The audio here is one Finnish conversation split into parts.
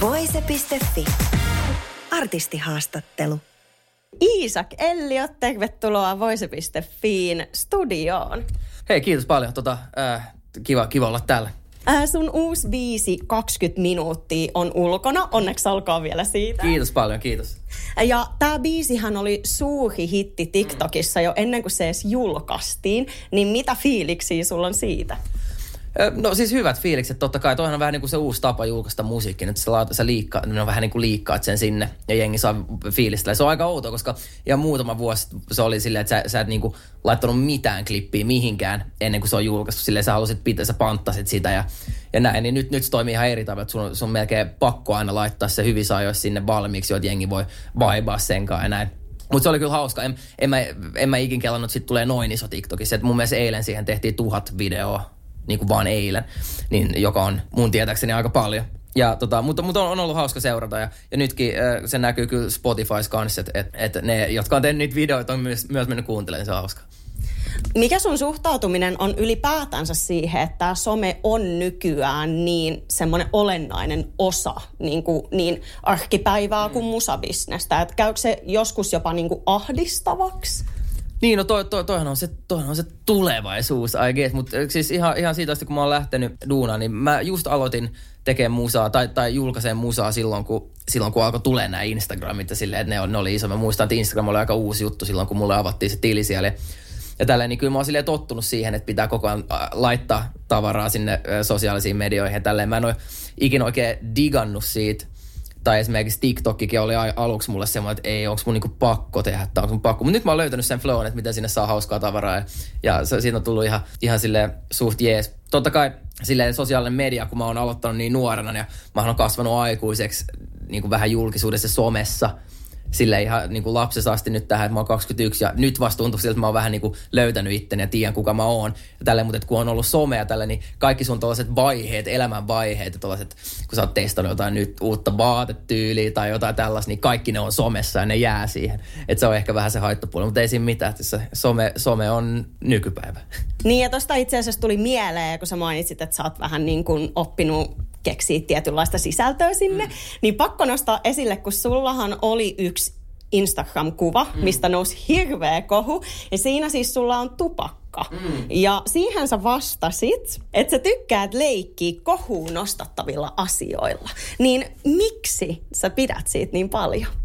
Voise.fi. Artistihaastattelu. Iisak Elliot, tervetuloa Voise.fiin studioon. Hei, kiitos paljon. Tota, äh, kiva, kiva olla täällä. Äh, sun uusi biisi 20 minuuttia on ulkona. Onneksi olkoon vielä siitä. Kiitos paljon, kiitos. Ja tämä biisihän oli suuri hitti TikTokissa jo ennen kuin se edes julkaistiin. Niin mitä fiiliksiä sulla on siitä? No siis hyvät fiilikset, totta kai. Toihan on vähän niin kuin se uusi tapa julkaista musiikki, että sä, sä liikkaa, ne on vähän niin kuin liikkaat sen sinne ja jengi saa fiilistellä. Se on aika outoa, koska ja muutama vuosi se oli silleen, että sä, sä et niin kuin laittanut mitään klippiä mihinkään ennen kuin se on julkaistu. Silleen sä halusit pitää, sä panttasit sitä ja, ja näin. Niin nyt, nyt se toimii ihan eri tavalla, että sun, sun on melkein pakko aina laittaa se hyvissä ajoissa sinne valmiiksi, jotta jengi voi vaibaa senkaan ja näin. Mutta se oli kyllä hauska. En, en, mä, en mä ikin kelannut, että sit tulee noin iso TikTokissa. Et mun mielestä eilen siihen tehtiin tuhat videoa niin kuin vaan eilen, niin, joka on mun tietääkseni aika paljon. Ja tota, mutta, mutta on, on ollut hauska seurata ja, ja nytkin äh, se näkyy kyllä Spotifys kanssa, että et, et ne, jotka on tehnyt niitä videoita, on myös, myös mennyt kuuntelemaan, se on hauska. Mikä sun suhtautuminen on ylipäätänsä siihen, että tämä some on nykyään niin semmoinen olennainen osa niin, kuin, niin arkipäivää kuin musabisnestä? Että käykö se joskus jopa niin kuin ahdistavaksi? Niin, no toi, toi, toihan, on se, toihan on se tulevaisuus, I guess. Mutta siis ihan, ihan siitä asti, kun mä oon lähtenyt duunaan, niin mä just aloitin tekemään musaa tai, tai julkaiseen musaa silloin, kun, silloin, kun alkoi tulee nämä Instagramit ja silleen, että ne, ne oli iso. Mä muistan, että Instagram oli aika uusi juttu silloin, kun mulle avattiin se tili siellä. Ja tällä niin kyllä mä oon tottunut siihen, että pitää koko ajan laittaa tavaraa sinne sosiaalisiin medioihin ja tälleen. Mä en ole ikinä oikein digannut siitä – tai esimerkiksi TikTokkikin oli aluksi mulle semmoinen, että ei, onko mun niinku pakko tehdä, tai onko mun pakko. Mutta nyt mä oon löytänyt sen flown, että miten sinne saa hauskaa tavaraa. Ja, ja se, siitä on tullut ihan, ihan sille suht jees. Totta kai silleen sosiaalinen media, kun mä oon aloittanut niin nuorena, ja mä oon kasvanut aikuiseksi niin kuin vähän julkisuudessa somessa – sille ihan niin kuin lapsesta asti nyt tähän, että mä oon 21 ja nyt vasta tuntuu siltä, että mä oon vähän niin kuin löytänyt itteni ja tiedän kuka mä oon. Ja tälle, mutta kun on ollut somea tällä, niin kaikki sun tällaiset vaiheet, elämän vaiheet ja tällaiset, kun sä oot testannut jotain nyt uutta vaatetyyliä tai jotain tällaista, niin kaikki ne on somessa ja ne jää siihen. Että se on ehkä vähän se haittapuoli, mutta ei siinä mitään, että se some, some on nykypäivä. Niin ja tosta itse asiassa tuli mieleen, kun sä mainitsit, että sä oot vähän niin kuin oppinut keksiä tietynlaista sisältöä sinne, mm. niin pakko nostaa esille, kun sullahan oli yksi Instagram-kuva, mm. mistä nousi hirveä kohu. Ja siinä siis sulla on tupakka. Mm. Ja siihen sä vastasit, että sä tykkäät leikkiä kohuun nostattavilla asioilla. Niin miksi sä pidät siitä niin paljon?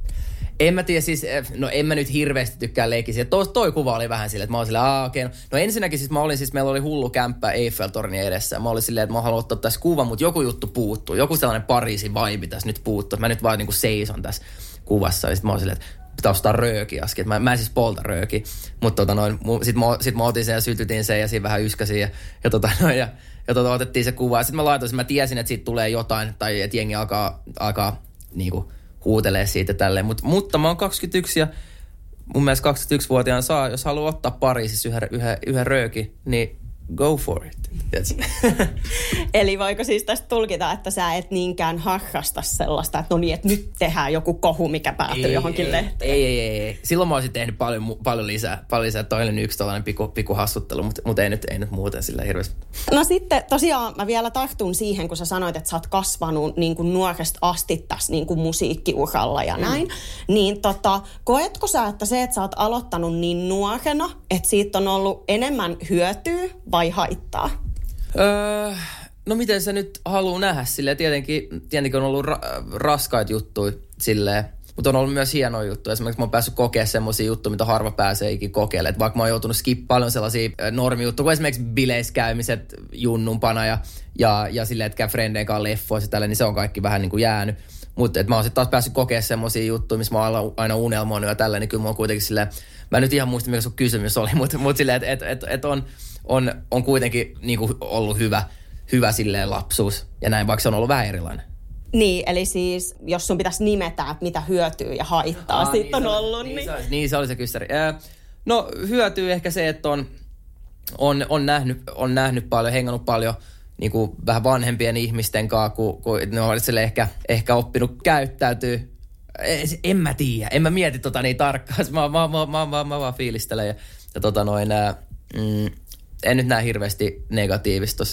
En mä tiedä siis, eh, no en mä nyt hirveästi tykkää leikkiä. Toi, toi kuva oli vähän silleen, että mä olin silleen, okei. Okay. No, ensinnäkin siis mä olin siis, meillä oli hullu kämppä Eiffel-torni edessä. Mä olin silleen, että mä haluan ottaa tässä kuvan, mutta joku juttu puuttuu. Joku sellainen Pariisin vibe tässä nyt puuttuu. Mä nyt vaan niinku seison tässä kuvassa. Ja sit mä olin silleen, että pitää ostaa rööki äsken. Mä, mä en siis polta rööki, mutta tota noin, sit, mä, sit mä otin sen ja sytytin sen ja siinä vähän yskäsin ja, ja, tota noin, ja, ja tota, otettiin se kuva. Sitten mä laitoin, mä tiesin, että siitä tulee jotain tai että jengi alkaa, alkaa niinku, huutelee siitä tälleen. Mut, mutta mä oon 21 ja mun mielestä 21-vuotiaan saa, jos haluaa ottaa Pariisissa yhden, yhden, yhden rööki, niin go for it. Eli voiko siis tästä tulkita, että sä et niinkään harrasta sellaista, että no niin, että nyt tehdään joku kohu, mikä päätyy ei, johonkin ei, lehteen? Ei, ei, ei, ei. Silloin mä olisin tehnyt paljon, paljon lisää. Paljon lisää. Toi oli yksi tällainen piku, piku hassuttelu, mutta, mutta ei, nyt, ei nyt muuten sillä hirveästi. No sitten tosiaan mä vielä tartun siihen, kun sä sanoit, että sä oot kasvanut niin kuin nuoresta asti tässä niin kuin musiikkiuralla ja mm. näin. Mm. Niin tota, koetko sä, että se, että sä oot aloittanut niin nuorena, että siitä on ollut enemmän hyötyä vai haittaa? Öö, no miten se nyt haluaa nähdä sille Tietenkin, tietenkin on ollut ra- raskaita juttuja silleen, mutta on ollut myös hieno juttu. Esimerkiksi mä oon päässyt kokemaan semmoisia juttuja, mitä harva pääsee ikin kokeilemaan. Et vaikka mä oon joutunut skip paljon sellaisia normijuttuja, kuin esimerkiksi bileiskäymiset junnumpana ja, ja, ja silleen, että käy frendeen kanssa leffoissa tälle, niin se on kaikki vähän niin kuin jäänyt. Mutta mä oon sitten taas päässyt kokemaan semmoisia juttuja, missä mä oon aina unelmoinut ja tällä, niin kyllä mä oon kuitenkin silleen, mä en nyt ihan muista, mikä sun kysymys oli, mutta, mutta silleen, että et, et, et on, on, on kuitenkin niin kuin ollut hyvä, hyvä silleen lapsuus ja näin, vaikka se on ollut vähän erilainen. Niin, eli siis jos sun pitäisi nimetä, että mitä hyötyä ja haittaa ah, siitä niin on ollut. Niin, Niin, Se, oli- niin se oli se kyssäri. No hyötyy ehkä se, että on, on, on, nähnyt, on nähnyt paljon, hengannut paljon niin kuin vähän vanhempien ihmisten kanssa, kun, kun ne on ehkä, ehkä oppinut käyttäytyy. En, mä tiedä, en mä mieti tota niin tarkkaan. Mä, mä, mä, mä, mä, mä vaan fiilistelen. Ja, ja tota noin, ää, mm, en nyt näe hirveästi negatiivista,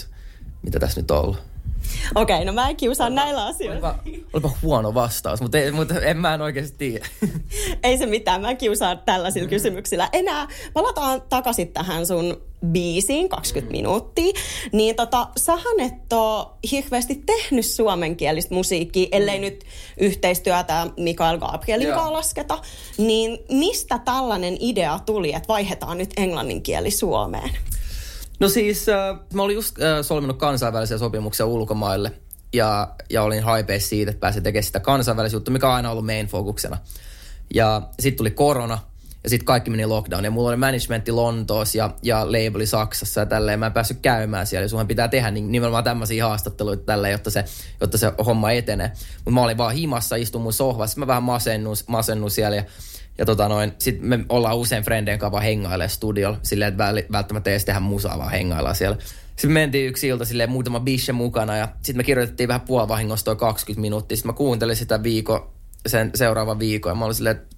mitä tässä nyt on ollut. Okei, okay, no mä en kiusaa näillä asioilla. Olipa, olipa huono vastaus, mutta, ei, mutta en mä en oikeasti tiedä. Ei se mitään, mä en kiusaa tällaisilla kysymyksillä. Enää palataan takaisin tähän sun biisiin 20 minuuttia. Niin tota, sähän et ole hirveästi tehnyt suomenkielistä musiikkia, ellei nyt yhteistyötä Mikael Gabrielin Joo. kanssa lasketa. Niin mistä tällainen idea tuli, että vaihdetaan nyt englanninkieli Suomeen? No siis äh, mä olin just äh, solminut kansainvälisiä sopimuksia ulkomaille ja, ja olin haipeissa siitä, että pääsin tekemään sitä kansainvälistä juttua, mikä on aina ollut main fokuksena. Ja sitten tuli korona ja sitten kaikki meni lockdown ja mulla oli managementti Lontoossa ja, ja labeli Saksassa ja tälleen. Mä en päässyt käymään siellä ja sunhan pitää tehdä niin, nimenomaan tämmöisiä haastatteluita tälleen, jotta se, jotta se homma etenee. Mutta mä olin vaan himassa, istun mun sohvassa, mä vähän masennun, masennun siellä ja ja tota noin, sit me ollaan usein frendien kanssa vaan hengailee studiolla, silleen, että väl- välttämättä ei edes tehdä musaa, vaan hengaillaan siellä. Sitten me mentiin yksi ilta silleen muutama bishe mukana ja sitten me kirjoitettiin vähän puolivahingossa toi 20 minuuttia. Sitten mä kuuntelin sitä viikon, sen seuraavan viikon ja mä olin silleen, että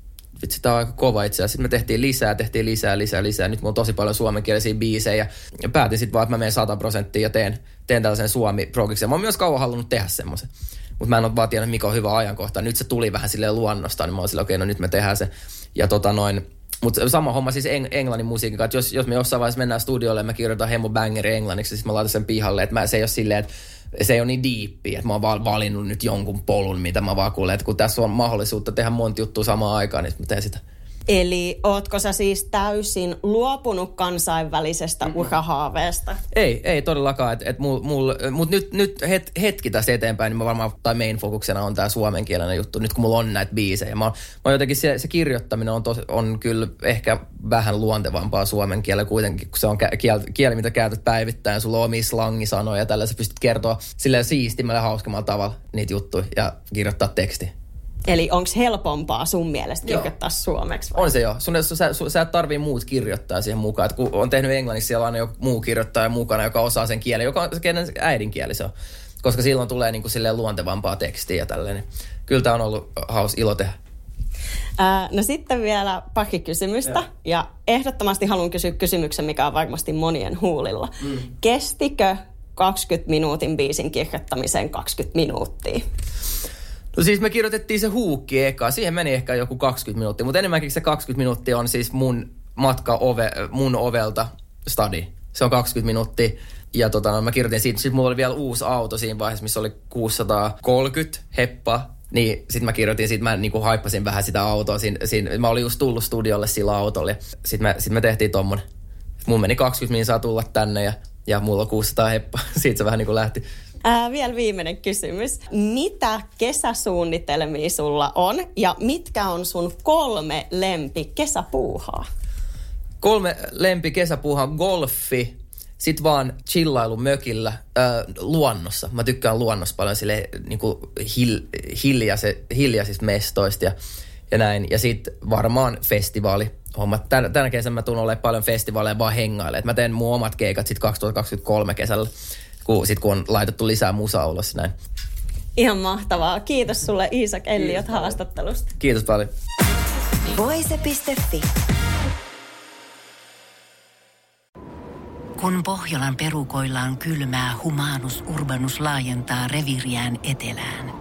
vitsi, tää on aika kova itse asiassa. Sitten me tehtiin lisää, tehtiin lisää, lisää, lisää. Nyt mulla on tosi paljon suomenkielisiä biisejä. Ja päätin sitten vaan, että mä menen 100 prosenttia ja teen, teen tällaisen suomi-progiksen. Mä oon myös kauan halunnut tehdä semmoisen. Mutta mä en ole vaan tiennyt, mikä on hyvä ajankohta. Nyt se tuli vähän silleen luonnosta, niin mä olin silleen, okei, no nyt me tehdään se. Ja tota noin, mutta sama homma siis eng- englannin musiikin kanssa. Jos, jos me jossain vaiheessa mennään studiolle ja mä kirjoitan Hemo Bangeri englanniksi, siis mä laitan sen pihalle. Että se ei ole silleen, että se ei ole niin diippi, että mä oon valinnut nyt jonkun polun, mitä mä vaan kuulen. Että kun tässä on mahdollisuutta tehdä monta juttua samaan aikaan, niin mä teen sitä. Eli ootko sä siis täysin luopunut kansainvälisestä mm-hmm. urahaaveesta? Ei, ei todellakaan. Et, et mul, mul, Mutta nyt, nyt het, hetki tästä eteenpäin, niin mä varmaan, tai main fokuksena on tämä suomenkielinen juttu, nyt kun mulla on näitä biisejä. Mä, mä jotenkin se, se kirjoittaminen on, tos, on kyllä ehkä vähän luontevampaa suomen kielellä kuitenkin, kun se on kä- kiel, kieli, mitä käytät päivittäin. Sulla on omia slangisanoja ja tällä sä pystyt kertoa silleen siistimmällä ja hauskemmalla tavalla niitä juttuja ja kirjoittaa teksti. Eli onko helpompaa sun mielestä Joo. kirjoittaa suomeksi? Vai? On se jo. Sun, sun, sä, sun, sä et tarvii muut kirjoittaa siihen mukaan. Et kun on tehnyt englanniksi, siellä on aina joku muu kirjoittaja mukana, joka osaa sen kielen, joka on se kenen äidinkieli se on. Koska silloin tulee niinku silleen luontevampaa tekstiä ja tälleen. Kyllä tämä on ollut haus ilo tehdä. Ää, no sitten vielä pari kysymystä. Joo. Ja ehdottomasti haluan kysyä kysymyksen, mikä on varmasti monien huulilla. Mm. Kestikö 20 minuutin biisin kirjoittamiseen 20 minuuttia? No siis me kirjoitettiin se huukki eka. Siihen meni ehkä joku 20 minuuttia, mutta enemmänkin se 20 minuuttia on siis mun matka ove, mun ovelta stadi. Se on 20 minuuttia. Ja tota, mä kirjoitin siitä, sitten mulla oli vielä uusi auto siinä vaiheessa, missä oli 630 heppa. Niin sitten mä kirjoitin siitä, mä niinku haippasin vähän sitä autoa. Siinä, siinä, mä olin just tullut studiolle sillä autolla. Sitten me, sit me tehtiin tommonen. Mun meni 20 minsaa tulla tänne ja, ja mulla on 600 heppa. Siitä se vähän niinku lähti. Ää, vielä viimeinen kysymys. Mitä kesäsuunnitelmia sulla on ja mitkä on sun kolme lempi kesäpuuhaa? Kolme lempi kesäpuuhaa golfi, sit vaan chillailu mökillä, äh, luonnossa. Mä tykkään luonnossa paljon sille niinku hil, hiljaise, hiljaisista mestoista ja, ja näin. Ja sit varmaan festivaali. Homma. Tän, tänä kesänä mä tuun olemaan paljon festivaaleja vaan hengaille. Et mä teen mun omat keikat sit 2023 kesällä, kun, sit kun on laitettu lisää musaa ulos näin. Ihan mahtavaa. Kiitos sulle Iisak Elliot haastattelusta. Kiitos paljon. Voise.fi. Kun Pohjolan perukoillaan kylmää, humanus urbanus laajentaa reviriään etelään.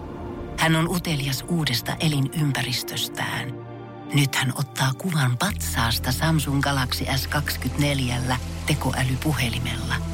Hän on utelias uudesta elinympäristöstään. Nyt hän ottaa kuvan patsaasta Samsung Galaxy S24 tekoälypuhelimella.